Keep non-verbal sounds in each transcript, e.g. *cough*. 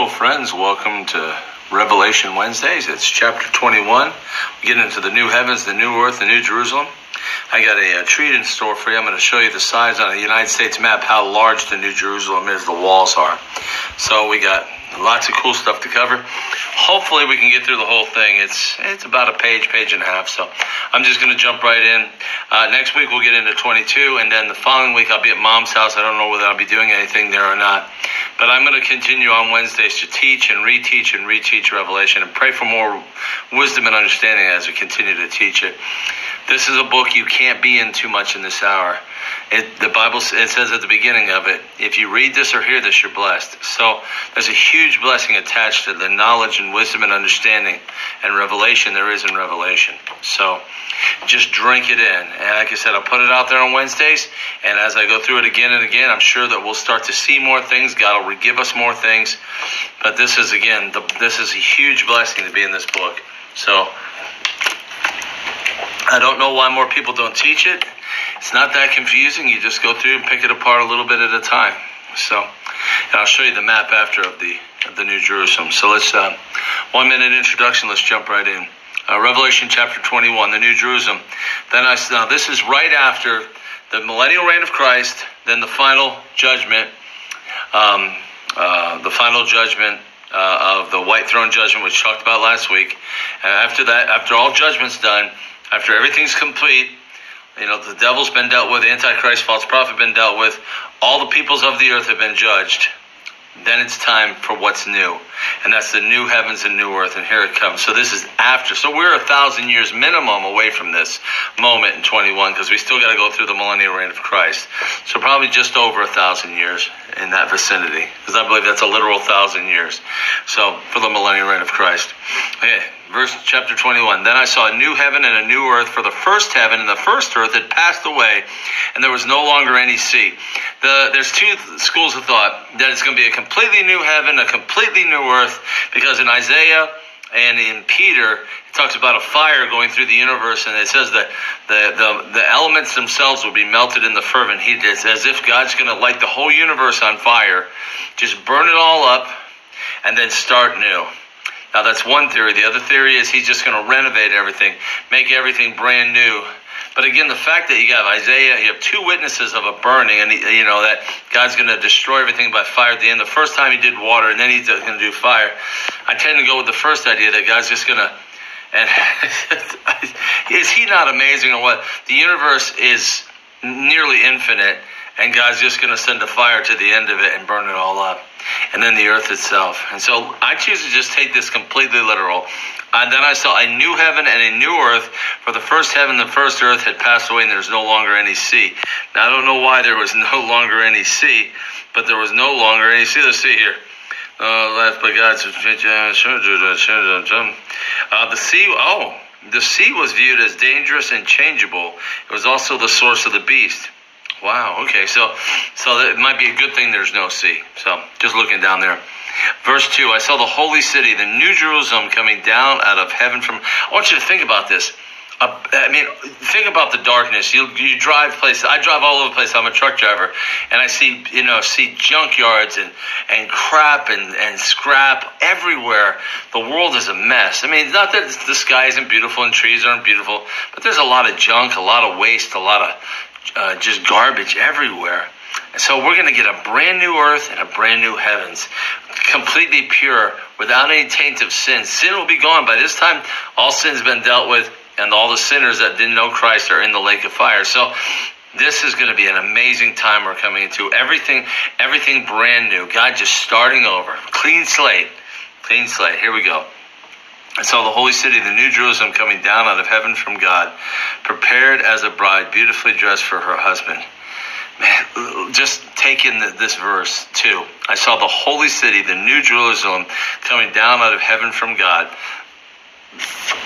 Hello, friends. Welcome to Revelation Wednesdays. It's chapter 21. We get into the new heavens, the new earth, the new Jerusalem. I got a, a treat in store for you. I'm going to show you the size on a United States map, how large the new Jerusalem is, the walls are. So we got lots of cool stuff to cover. Hopefully we can get through the whole thing. It's it's about a page, page and a half. So I'm just going to jump right in. Uh, next week we'll get into 22, and then the following week I'll be at Mom's house. I don't know whether I'll be doing anything there or not. But I'm going to continue on Wednesdays to teach and reteach and reteach Revelation and pray for more wisdom and understanding as we continue to teach it. This is a book you can't be in too much in this hour. It, the Bible it says at the beginning of it, if you read this or hear this, you're blessed. So there's a huge blessing attached to the knowledge and wisdom and understanding and revelation there is in Revelation. So just drink it in. And like I said, I'll put it out there on Wednesdays. And as I go through it again and again, I'm sure that we'll start to see more things. God will give us more things. But this is again, the, this is a huge blessing to be in this book. So I don't know why more people don't teach it. It's not that confusing. You just go through and pick it apart a little bit at a time. So, I'll show you the map after of the of the New Jerusalem. So let's uh, one minute introduction. Let's jump right in. Uh, Revelation chapter 21, the New Jerusalem. Then I now this is right after the millennial reign of Christ, then the final judgment, um, uh, the final judgment uh, of the white throne judgment, which talked about last week. And after that, after all judgment's done, after everything's complete, you know, the devil's been dealt with, the Antichrist, false prophet been dealt with, all the peoples of the earth have been judged. Then it's time for what's new. And that's the new heavens and new earth. And here it comes. So this is after. So we're a thousand years minimum away from this moment in 21 because we still got to go through the millennial reign of Christ. So probably just over a thousand years in that vicinity because I believe that's a literal thousand years. So for the millennial reign of Christ. Okay verse chapter 21 then i saw a new heaven and a new earth for the first heaven and the first earth had passed away and there was no longer any sea. The, there's two schools of thought that it's going to be a completely new heaven a completely new earth because in isaiah and in peter it talks about a fire going through the universe and it says that the, the, the elements themselves will be melted in the fervent heat. It's as if god's going to light the whole universe on fire just burn it all up and then start new now that's one theory. The other theory is he's just going to renovate everything, make everything brand new. But again, the fact that you have Isaiah, you have two witnesses of a burning, and you know that God's going to destroy everything by fire at the end. The first time he did water, and then he's going to do fire. I tend to go with the first idea that God's just going to. And *laughs* is he not amazing or what? The universe is nearly infinite, and God's just going to send a fire to the end of it and burn it all up and then the earth itself. And so I choose to just take this completely literal. And then I saw a new heaven and a new earth, for the first heaven and the first earth had passed away, and there's no longer any sea. Now, I don't know why there was *laughs* no longer any sea, but there was no longer any sea. Let's see here. Uh, last by God's uh, the sea. Oh, the sea was viewed as dangerous and changeable. It was also the source of the beast. Wow. Okay. So, so it might be a good thing there's no sea. So, just looking down there. Verse 2 I saw the holy city, the new Jerusalem, coming down out of heaven from. I want you to think about this. Uh, I mean, think about the darkness. You you drive places. I drive all over the place. I'm a truck driver, and I see you know see junkyards and and crap and and scrap everywhere. The world is a mess. I mean, not that the sky isn't beautiful and trees aren't beautiful, but there's a lot of junk, a lot of waste, a lot of uh, just garbage everywhere. And so we're going to get a brand new earth and a brand new heavens, completely pure, without any taint of sin. Sin will be gone. By this time, all sin's been dealt with, and all the sinners that didn't know Christ are in the lake of fire. So this is going to be an amazing time we're coming into. Everything, everything brand new. God just starting over. Clean slate. Clean slate. Here we go. I saw the holy city, the new Jerusalem, coming down out of heaven from God, prepared as a bride, beautifully dressed for her husband. Man, just take in this verse too. I saw the holy city, the new Jerusalem, coming down out of heaven from God,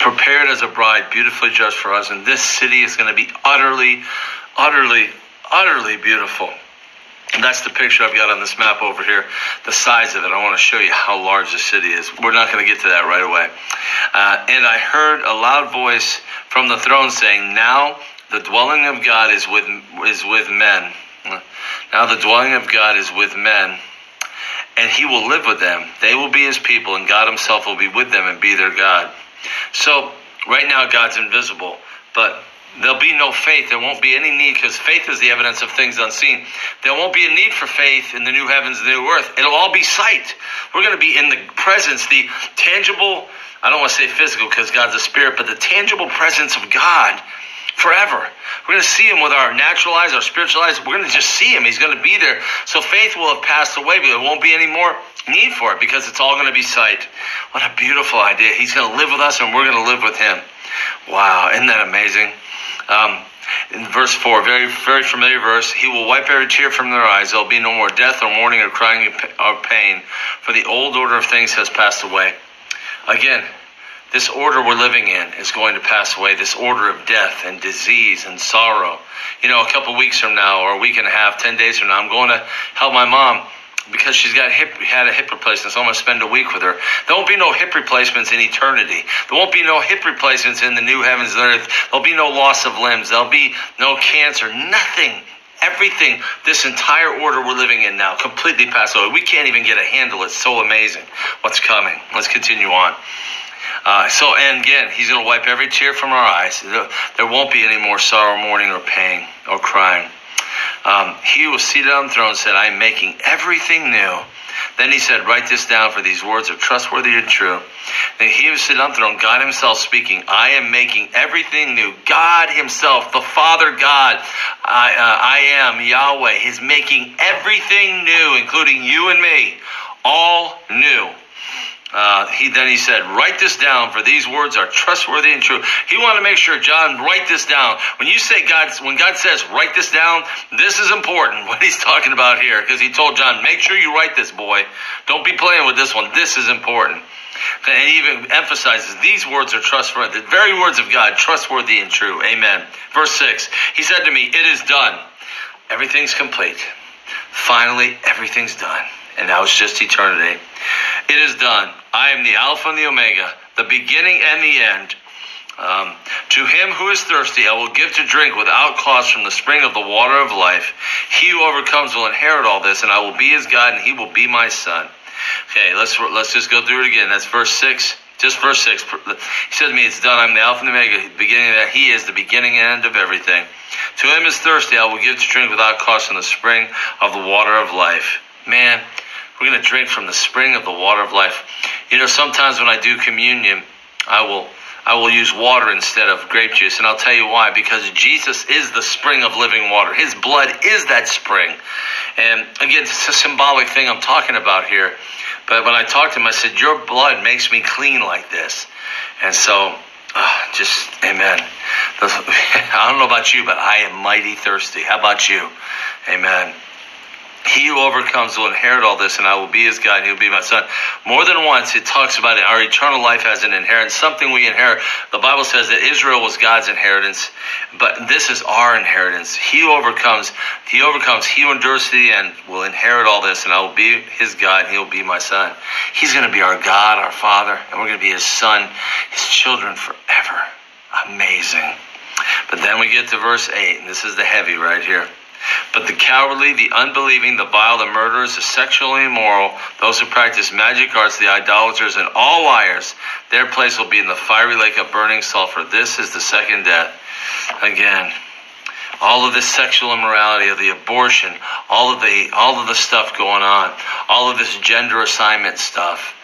prepared as a bride, beautifully dressed for us. And this city is going to be utterly, utterly, utterly beautiful. That's the picture I've got on this map over here, the size of it. I want to show you how large the city is. We're not going to get to that right away. Uh, and I heard a loud voice from the throne saying, Now the dwelling of God is with, is with men. Now the dwelling of God is with men. and he will live with them. They will be his people, and God himself will be with them and be their God. So, right now, God's invisible, but there'll be no faith. There won't be any need because faith is the evidence of things unseen. There won't be a need for faith in the new heavens the new earth. It'll all be sight. We're going to be in the presence, the tangible, I don't want to say physical because God's a spirit, but the tangible presence of God forever. We're going to see him with our natural eyes, our spiritual eyes. We're going to just see him. He's going to be there. So faith will have passed away, but there won't be any more need for it because it's all going to be sight. What a beautiful idea. He's going to live with us and we're going to live with him. Wow, isn't that amazing? Um, in verse 4, very, very familiar verse, he will wipe every tear from their eyes. There'll be no more death or mourning or crying or pain, for the old order of things has passed away. Again, this order we're living in is going to pass away. This order of death and disease and sorrow. You know, a couple weeks from now, or a week and a half, ten days from now, I'm going to help my mom because she's got hip had a hip replacement, so I'm gonna spend a week with her. There won't be no hip replacements in eternity. There won't be no hip replacements in the new heavens and earth. There'll be no loss of limbs. There'll be no cancer. Nothing. Everything, this entire order we're living in now, completely passed away. We can't even get a handle. It's so amazing what's coming. Let's continue on. Uh, so, and again, he's going to wipe every tear from our eyes. There won't be any more sorrow, mourning, or pain, or crying. Um, he was seated on the throne said, I am making everything new. Then he said, Write this down, for these words are trustworthy and true. Then he was seated on the throne, God himself speaking, I am making everything new. God himself, the Father God, I, uh, I am Yahweh, is making everything new, including you and me, all new. Uh, he then he said, "Write this down, for these words are trustworthy and true." He wanted to make sure John write this down. When you say God, when God says write this down, this is important. *laughs* What he's talking about here, because he told John, "Make sure you write this, boy. Don't be playing with this one. This is important." And he even emphasizes these words are trustworthy. The very words of God, trustworthy and true. Amen. Verse six. He said to me, "It is done. Everything's complete. Finally, everything's done." and now it's just eternity. It is done. I am the Alpha and the Omega, the beginning and the end. Um, to him who is thirsty, I will give to drink without cost from the spring of the water of life. He who overcomes will inherit all this, and I will be his God, and he will be my son. Okay, let's let's just go through it again. That's verse six. Just verse six. He said to me, "It's done. I'm the Alpha and the Omega, beginning that He is the beginning and end of everything. To him is thirsty, I will give to drink without cost from the spring of the water of life." Man, we're going to drink from the spring of the water of life. You know, sometimes when I do communion, I will I will use water instead of grape juice, and I'll tell you why. Because Jesus is the spring of living water. His blood is that spring. And again, it's a symbolic thing I'm talking about here. But when I talked to him, I said, "Your blood makes me clean like this," and so. Uh, just amen. *laughs* I don't know about you, but I am mighty thirsty. How about you? Amen. He who overcomes will inherit all this, and I will be his God, and he will be my son. More than once, it talks about it, our eternal life as an inheritance, something we inherit. The Bible says that Israel was God's inheritance, but this is our inheritance. He who overcomes, he overcomes, he who endures to the end will inherit all this, and I will be his God, and he will be my son. He's going to be our God, our Father, and we're going to be his son, his children forever. Amazing. But then we get to verse 8, and this is the heavy right here. But the cowardly, the unbelieving, the vile, the murderers, the sexually immoral, those who practice magic arts, the idolaters, and all liars, their place will be in the fiery lake of burning sulfur. This is the second death. Again, all of this sexual immorality of the abortion, all of the all of the stuff going on, all of this gender assignment stuff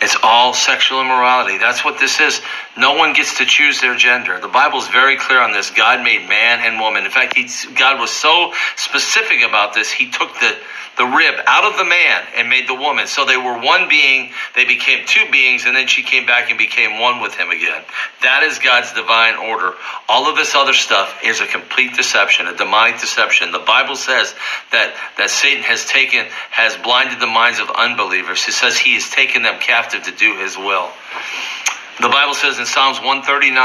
it's all sexual immorality. That's what this is. No one gets to choose their gender. The Bible is very clear on this. God made man and woman. In fact, God was so specific about this, he took the, the rib out of the man and made the woman. So they were one being, they became two beings, and then she came back and became one with him again. That is God's divine order. All of this other stuff is a complete deception, a demonic deception. The Bible says that, that Satan has taken, has blinded the minds of unbelievers. He says he has taken them captive to do his will. The Bible says in Psalms 139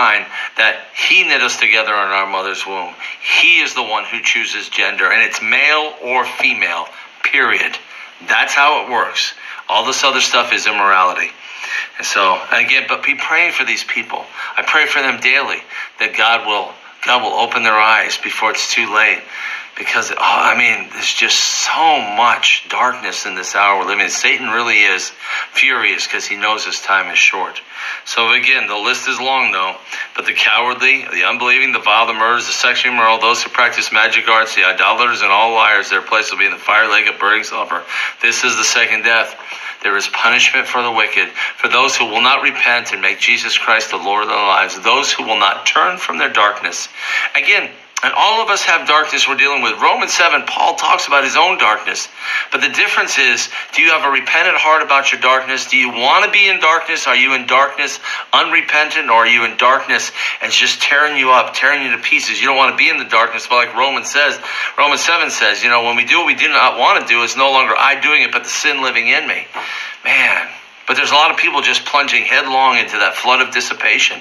that He knit us together in our mother's womb. He is the one who chooses gender, and it's male or female, period. That's how it works. All this other stuff is immorality. And so, again, but be praying for these people. I pray for them daily that God will God will open their eyes before it's too late. Because oh, I mean, there's just so much darkness in this hour we're living. Satan really is furious because he knows his time is short. So again, the list is long though. But the cowardly, the unbelieving, the vile, the murderers, the sexually immoral, those who practice magic arts, the idolaters, and all liars, their place will be in the fire lake of burning sulfur. This is the second death. There is punishment for the wicked, for those who will not repent and make Jesus Christ the Lord of their lives, those who will not turn from their darkness. Again, and all of us have darkness we're dealing with. Romans 7, Paul talks about his own darkness. But the difference is, do you have a repentant heart about your darkness? Do you want to be in darkness? Are you in darkness unrepentant? Or are you in darkness and it's just tearing you up, tearing you to pieces? You don't want to be in the darkness, but like Romans says, Romans 7 says, you know, when we do what we do not want to do, it's no longer I doing it, but the sin living in me. Man, but there's a lot of people just plunging headlong into that flood of dissipation,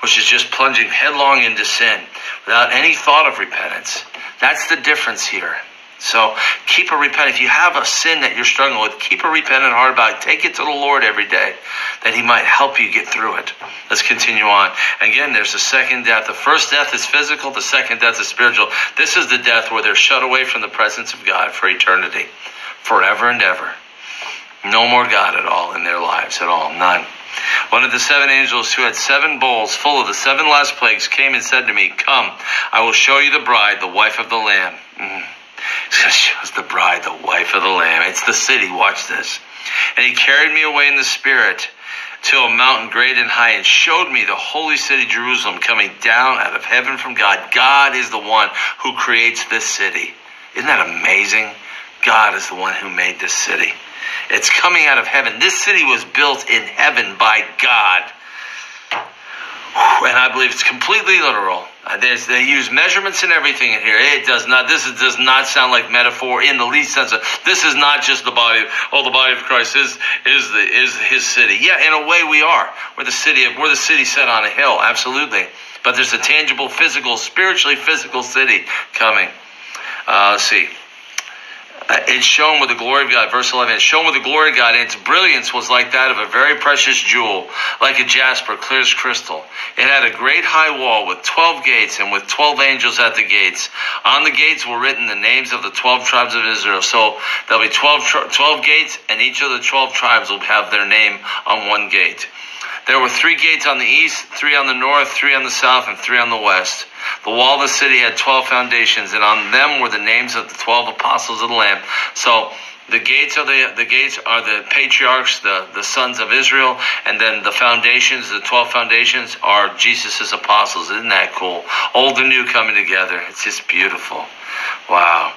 which is just plunging headlong into sin without any thought of repentance. That's the difference here. So keep a repent. If you have a sin that you're struggling with, keep a repentant heart about it. Take it to the Lord every day that He might help you get through it. Let's continue on. Again, there's the second death. The first death is physical, the second death is spiritual. This is the death where they're shut away from the presence of God for eternity, forever and ever. No more God at all in their lives at all. None. One of the seven angels who had seven bowls full of the seven last plagues came and said to me, Come, I will show you the bride, the wife of the Lamb. Mm. *laughs* He's going to show us the bride, the wife of the Lamb. It's the city. Watch this. And he carried me away in the Spirit to a mountain great and high and showed me the holy city Jerusalem coming down out of heaven from God. God is the one who creates this city. Isn't that amazing? God is the one who made this city. It's coming out of heaven. This city was built in heaven by God. And I believe it's completely literal. Uh, there's, they use measurements and everything in here. It does not. This is, does not sound like metaphor in the least sense. Of, this is not just the body. Of, oh, the body of Christ is is the is His city. Yeah, in a way we are. We're the city. Of, we're the city set on a hill. Absolutely. But there's a tangible, physical, spiritually physical city coming. Uh, let's see. Uh, it's shown with the glory of God. Verse 11, it's shown with the glory of God, and its brilliance was like that of a very precious jewel, like a jasper, clear as crystal. It had a great high wall with 12 gates, and with 12 angels at the gates. On the gates were written the names of the 12 tribes of Israel. So there'll be 12, 12 gates, and each of the 12 tribes will have their name on one gate. There were three gates on the east, three on the north, three on the south, and three on the west. The wall of the city had 12 foundations, and on them were the names of the 12 apostles of the Lamb. So the gates are the the gates are the patriarchs, the, the sons of Israel, and then the foundations, the twelve foundations are Jesus' apostles. Isn't that cool? Old and new coming together. It's just beautiful. Wow.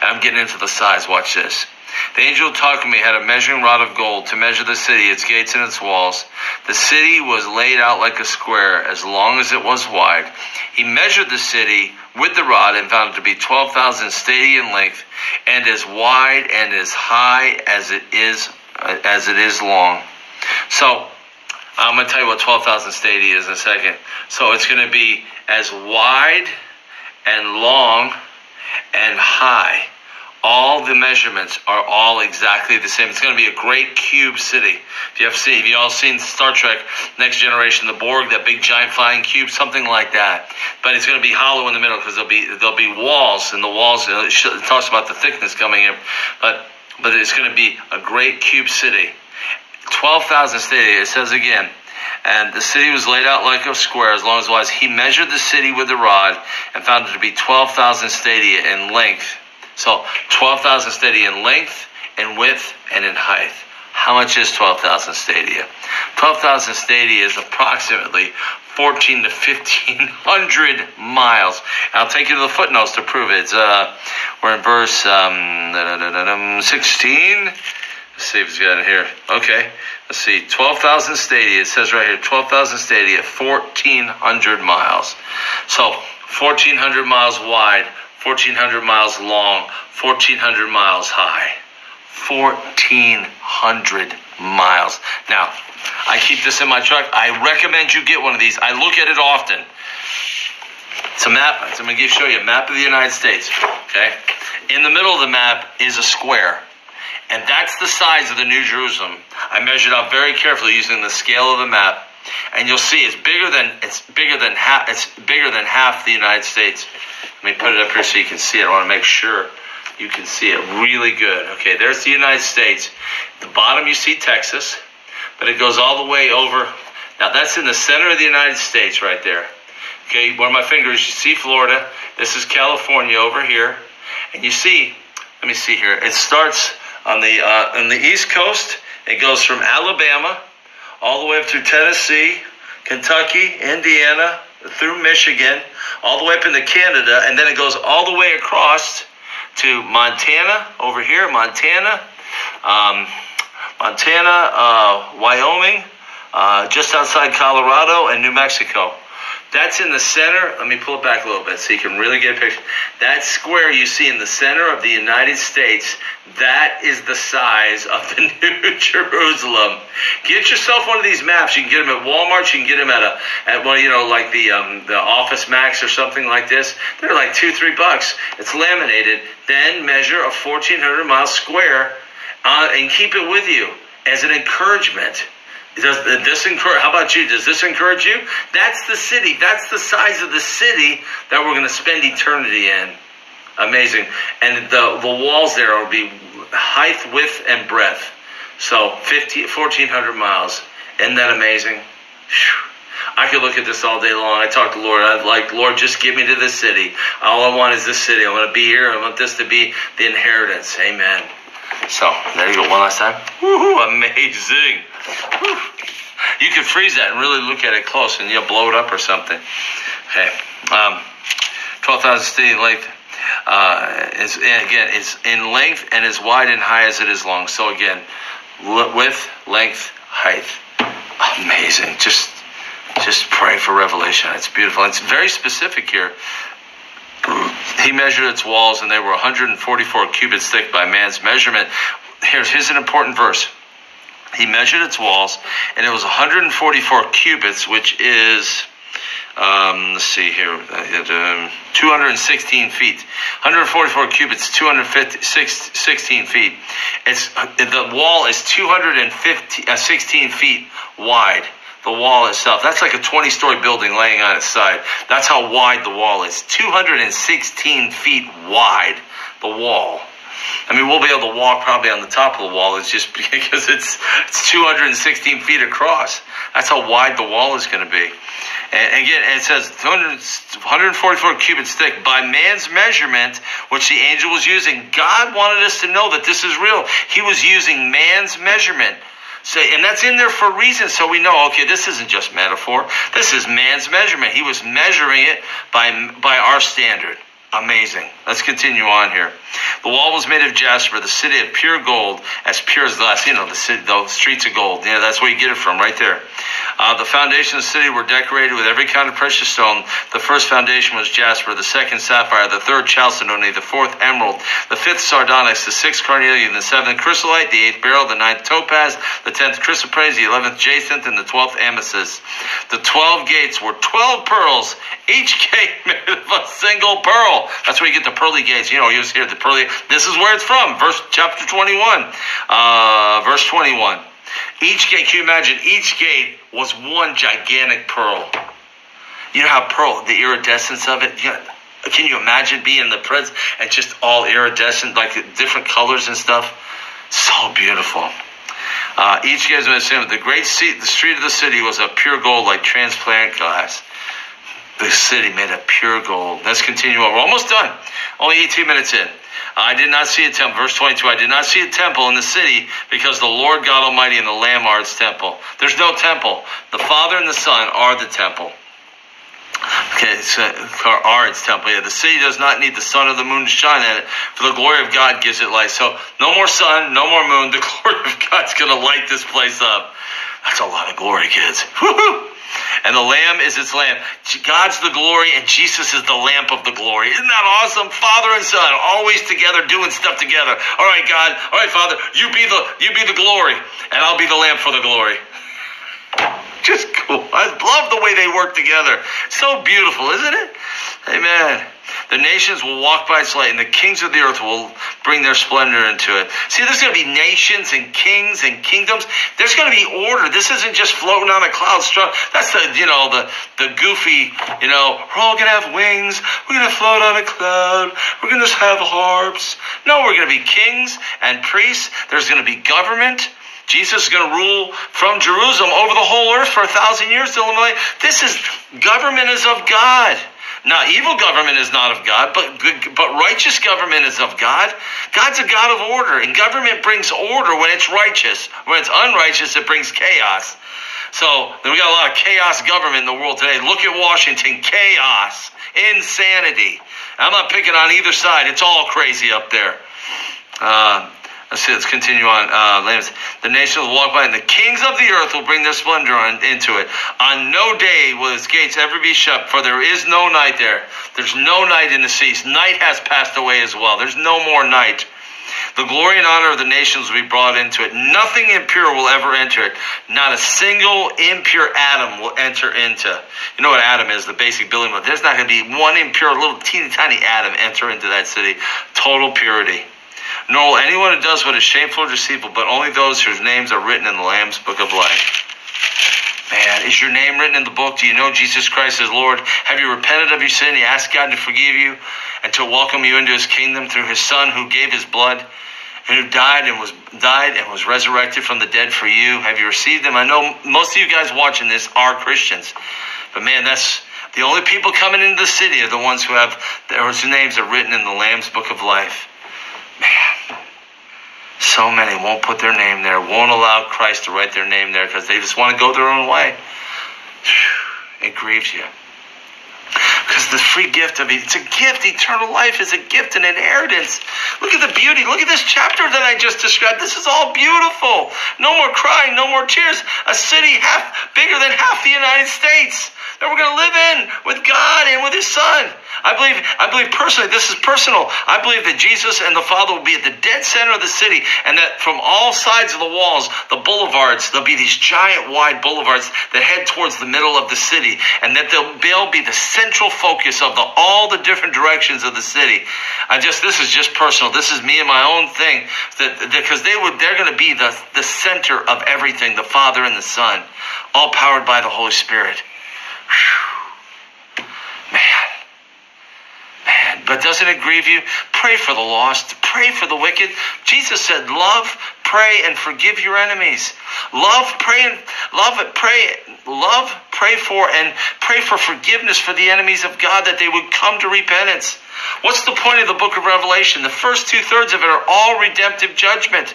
I'm getting into the size. Watch this. The angel talking to me had a measuring rod of gold to measure the city, its gates, and its walls. The city was laid out like a square, as long as it was wide. He measured the city with the rod and found it to be 12,000 stadia in length, and as wide and as high as it is uh, as it is long. So, I'm going to tell you what 12,000 stadia is in a second. So, it's going to be as wide and long and high all the measurements are all exactly the same. It's going to be a great cube city. If you have seen, if you all seen Star Trek: Next Generation, the Borg, that big giant flying cube, something like that. But it's going to be hollow in the middle because there'll be there'll be walls, and the walls it talks about the thickness coming in, but but it's going to be a great cube city. Twelve thousand stadia. It says again. And the city was laid out like a square, as long as it was. He measured the city with the rod and found it to be 12,000 stadia in length so 12,000 stadia in length, in width, and in height. How much is 12,000 stadia? 12,000 stadia is approximately 14 to 1500 miles. I'll take you to the footnotes to prove it. Uh, we're in verse um, 16. Let's see if it's got it here. Okay. Let's see. 12,000 stadia. It says right here 12,000 stadia, 1,400 miles. So 1,400 miles wide, 1,400 miles long, 1,400 miles high. 1,400 miles. Now, I keep this in my truck. I recommend you get one of these. I look at it often. It's a map. I'm going to show you a map of the United States. Okay? In the middle of the map is a square. And that's the size of the New Jerusalem. I measured out very carefully using the scale of the map. And you'll see it's bigger than it's bigger than half it's bigger than half the United States Let me put it up here so you can see it. I want to make sure you can see it really good. Okay, there's the United States. At the bottom you see Texas, but it goes all the way over. Now that's in the center of the United States right there. Okay, where my finger is, you see Florida. This is California over here, and you see. Let me see here. It starts on the uh, on the East Coast. It goes from Alabama all the way up through Tennessee, Kentucky, Indiana, through Michigan, all the way up into Canada, and then it goes all the way across to Montana over here, Montana, um, Montana, uh, Wyoming, uh, just outside Colorado, and New Mexico. That's in the center. Let me pull it back a little bit so you can really get a picture. That square you see in the center of the United States, that is the size of the *laughs* New Jerusalem. Get yourself one of these maps. You can get them at Walmart. You can get them at a at well, you know, like the um, the Office Max or something like this. They're like two, three bucks. It's laminated. Then measure a 1,400 mile square uh, and keep it with you as an encouragement. Does this encourage? How about you? Does this encourage you? That's the city. That's the size of the city that we're going to spend eternity in. Amazing. And the the walls there will be height, width, and breadth. So 50, 1,400 miles. Isn't that amazing? I could look at this all day long. I talk to the Lord. I'd like, Lord, just give me to this city. All I want is this city. I want to be here. I want this to be the inheritance. Amen. So there you go. One last time. Woo-hoo, amazing. Woo. You can freeze that and really look at it close, and you'll blow it up or something. Okay. Um, Twelve thousand feet in length. Uh, is again, it's in length and as wide and high as it is long. So again, width, length, height. Amazing. Just, just pray for revelation. It's beautiful. It's very specific here. He measured its walls, and they were 144 cubits thick by man's measurement. Here's, here's an important verse. He measured its walls, and it was 144 cubits, which is, um, let's see here, um, 216 feet. 144 cubits, 216 feet. It's the wall is 250, uh, 16 feet wide the wall itself. That's like a 20 story building laying on its side. That's how wide the wall is. 216 feet wide, the wall. I mean, we'll be able to walk probably on the top of the wall. It's just *laughs* because it's, it's 216 feet across. That's how wide the wall is going to be. And again, it says 144 cubits thick by man's measurement, which the angel was using. God wanted us to know that this is real. He was using man's measurement. And that's in there for a reason, so we know, okay, this isn't just metaphor. This is man's measurement. He was measuring it by, by our standard. Amazing. Let's continue on here. The wall was made of jasper, the city of pure gold, as pure as glass. You know, the, city, the streets of gold. Yeah, that's where you get it from, right there. Uh, the foundation of the city were decorated with every kind of precious stone. The first foundation was jasper, the second sapphire, the third chalcedony, the fourth emerald, the fifth sardonyx, the sixth carnelian, the seventh chrysolite, the eighth beryl, the ninth topaz, the tenth chrysoprase, the eleventh jacinth, and the twelfth amethyst. The twelve gates were twelve pearls, each *laughs* gate made of a single pearl. That's where you get the pearly gates. You know, you hear the pearly. This is where it's from. Verse chapter twenty-one, uh, verse twenty-one. Each gate, can you imagine? Each gate was one gigantic pearl. You know how pearl, the iridescence of it. You know, can you imagine being in the presence and just all iridescent, like different colors and stuff? So beautiful. Uh, each gate was the great seat, the street of the city was of pure gold, like transparent glass. The city made of pure gold. Let's continue on. We're almost done. Only 18 minutes in. I did not see a temple. Verse 22, I did not see a temple in the city because the Lord God Almighty and the Lamb are its temple. There's no temple. The Father and the Son are the temple. Okay, so uh, are its temple. Yeah, the city does not need the sun or the moon to shine in it, for the glory of God gives it light. So no more sun, no more moon. The *laughs* glory of God's going to light this place up. That's a lot of glory, kids. *laughs* Woo-hoo! and the Lamb is its lamp. God's the glory, and Jesus is the lamp of the glory. Isn't that awesome? Father and Son, always together, doing stuff together. All right, God. All right, Father. You be the you be the glory, and I'll be the lamp for the glory. *laughs* Just cool. I love the way they work together. So beautiful, isn't it? Amen. The nations will walk by its light, and the kings of the earth will bring their splendor into it. See, there's going to be nations and kings and kingdoms. There's going to be order. This isn't just floating on a cloud. That's the, you know, the, the goofy, you know, we're all going to have wings. We're going to float on a cloud. We're going to just have harps. No, we're going to be kings and priests. There's going to be government. Jesus is going to rule from Jerusalem over the whole earth for a thousand years. This is government is of God. Now, evil government is not of God, but but righteous government is of God. God's a God of order, and government brings order when it's righteous. When it's unrighteous, it brings chaos. So we got a lot of chaos government in the world today. Look at Washington, chaos, insanity. I'm not picking on either side. It's all crazy up there. Uh, Let's see, let's continue on. Uh, the nations will walk by, and the kings of the earth will bring their splendor on, into it. On no day will its gates ever be shut, for there is no night there. There's no night in the seas. Night has passed away as well. There's no more night. The glory and honor of the nations will be brought into it. Nothing impure will ever enter it. Not a single impure atom will enter into. You know what atom is? The basic building block. There's not going to be one impure, little teeny tiny atom enter into that city. Total purity nor will anyone who does what is shameful or deceitful, but only those whose names are written in the Lamb's book of life. Man, is your name written in the book? Do you know Jesus Christ as Lord? Have you repented of your sin? You asked God to forgive you and to welcome you into his kingdom through his son who gave his blood and who died and was died and was resurrected from the dead for you. Have you received him? I know most of you guys watching this are Christians. But man, that's the only people coming into the city are the ones who have whose names are written in the Lamb's book of life. Man, so many won't put their name there, won't allow Christ to write their name there because they just want to go their own way. It grieves you. Because the free gift of it, it's a gift. Eternal life is a gift, an inheritance. Look at the beauty. Look at this chapter that I just described. This is all beautiful. No more crying, no more tears. A city half bigger than half the United States that we're going to live in with God and with His Son. I believe, I believe personally, this is personal. I believe that Jesus and the Father will be at the dead center of the city, and that from all sides of the walls, the boulevards, there'll be these giant wide boulevards that head towards the middle of the city, and that they'll, they'll be the central focus of the, all the different directions of the city. I just, this is just personal. This is me and my own thing, that because they would, they're going to be the, the center of everything, the Father and the Son, all powered by the Holy Spirit. Whew. Man. Man. But doesn't it grieve you? Pray for the lost. Pray for the wicked. Jesus said, love, pray, and forgive your enemies. Love, pray, and love it, pray, love, pray for, and pray for forgiveness for the enemies of God that they would come to repentance. What's the point of the book of Revelation? The first two thirds of it are all redemptive judgment.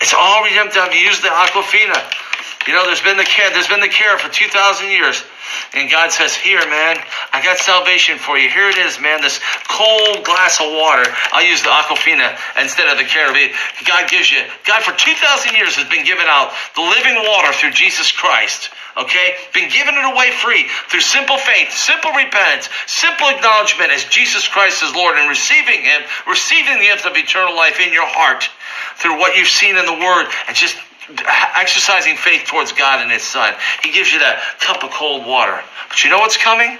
It's all redemptive. I've used the Aquafina. You know, there's been the care, there's been the care for 2,000 years. And God says, Here, man, I got salvation for you. Here it is, man, this cold glass of water. I'll use the Aquafina instead of the Caribbean. God gives you, God for 2,000 years has been giving out the living water through Jesus Christ. Okay? Been giving it away free through simple faith, simple repentance, simple acknowledgement as Jesus Christ is Lord and receiving Him, receiving the gift of eternal life in your heart through what you've seen in the Word and just exercising faith towards God and His Son. He gives you that cup of cold water. But you know what's coming?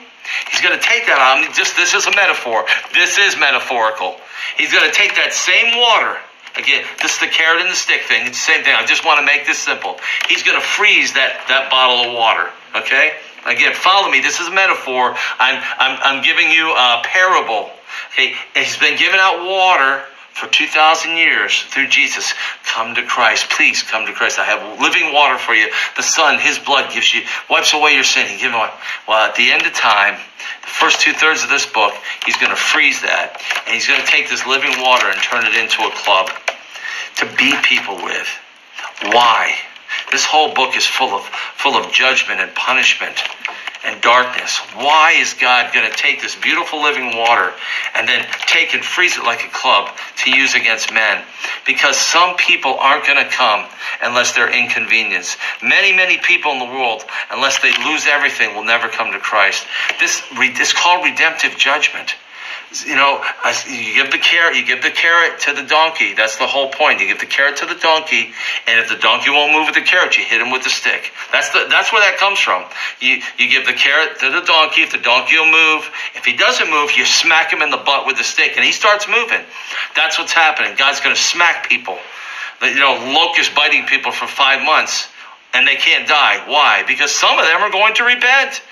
He's going to take that on. Just this is a metaphor. This is metaphorical. He's going to take that same water. Again, this is the carrot and the stick thing. It's the same thing. I just want to make this simple. He's going to freeze that, that bottle of water. Okay? Again, follow me. This is a metaphor. I'm, I'm, I'm giving you a parable. Okay? He's been giving out water for 2,000 years through Jesus. Come to Christ. Please come to Christ. I have living water for you. The Son, His blood gives you, wipes away your sin. Give him Well, at the end of time, the first two thirds of this book, He's going to freeze that. And He's going to take this living water and turn it into a club to beat people with. Why? This whole book is full of, full of judgment and punishment and darkness. Why is God going to take this beautiful living water and then take and freeze it like a club to use against men? Because some people aren't going to come unless they're inconvenienced. Many, many people in the world, unless they lose everything, will never come to Christ. This is called redemptive judgment. You know, you give the carrot, you give the carrot to the donkey. That's the whole point. You give the carrot to the donkey, and if the donkey won't move with the carrot, you hit him with the stick. That's the that's where that comes from. You you give the carrot to the donkey. If the donkey will move, if he doesn't move, you smack him in the butt with the stick, and he starts moving. That's what's happening. God's going to smack people. You know, locusts biting people for five months, and they can't die. Why? Because some of them are going to repent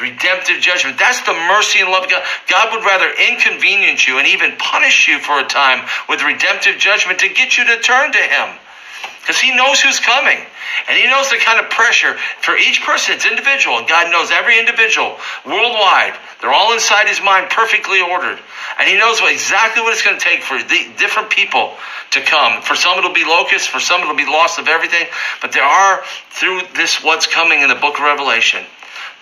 redemptive judgment. That's the mercy and love of God. God would rather inconvenience you and even punish you for a time with redemptive judgment to get you to turn to Him. Because He knows who's coming. And He knows the kind of pressure for each person. It's individual. And God knows every individual worldwide. They're all inside His mind, perfectly ordered. And He knows what, exactly what it's going to take for the different people to come. For some, it'll be locusts. For some, it'll be loss of everything. But there are, through this, what's coming in the book of Revelation,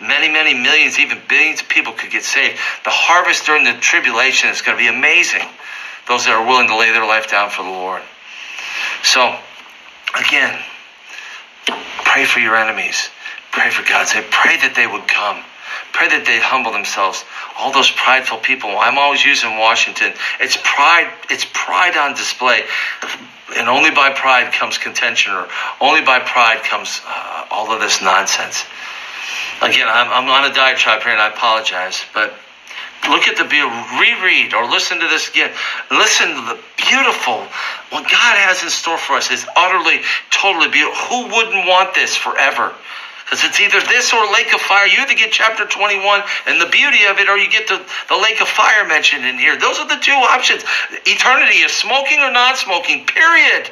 Many, many millions, even billions of people could get saved. The harvest during the tribulation is going to be amazing. Those that are willing to lay their life down for the Lord. So, again, pray for your enemies. Pray for God's sake. Pray that they would come. Pray that they'd humble themselves. All those prideful people. I'm always using Washington. It's pride. It's pride on display, and only by pride comes contention, or only by pride comes uh, all of this nonsense. Again, I'm, I'm on a diatribe here and I apologize, but look at the reread or listen to this again. Listen to the beautiful, what God has in store for us is utterly, totally beautiful. Who wouldn't want this forever? Because it's either this or lake of fire. You either get chapter 21 and the beauty of it, or you get the, the lake of fire mentioned in here. Those are the two options. Eternity is smoking or non smoking, period.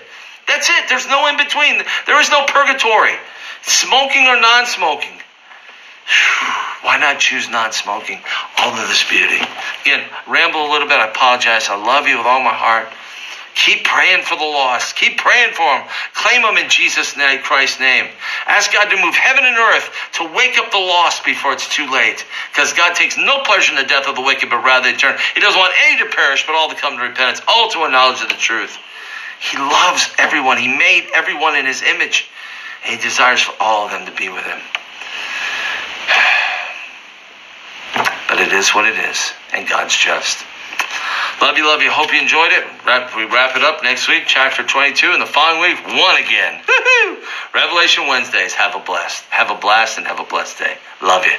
That's it. There's no in between. There is no purgatory. Smoking or non smoking. Why not choose non-smoking? All of this beauty. Again, ramble a little bit. I apologize. I love you with all my heart. Keep praying for the lost. Keep praying for them. Claim them in Jesus' name, Christ's name. Ask God to move heaven and earth to wake up the lost before it's too late. Because God takes no pleasure in the death of the wicked, but rather they turn. He doesn't want any to perish, but all to come to repentance, all to a knowledge of the truth. He loves everyone. He made everyone in his image. And he desires for all of them to be with him. But it is what it is, and God's just. Love you, love you. Hope you enjoyed it. We wrap it up next week, chapter 22, and the following week, one again. Revelation Wednesdays. Have a blast. Have a blast and have a blessed day. Love you.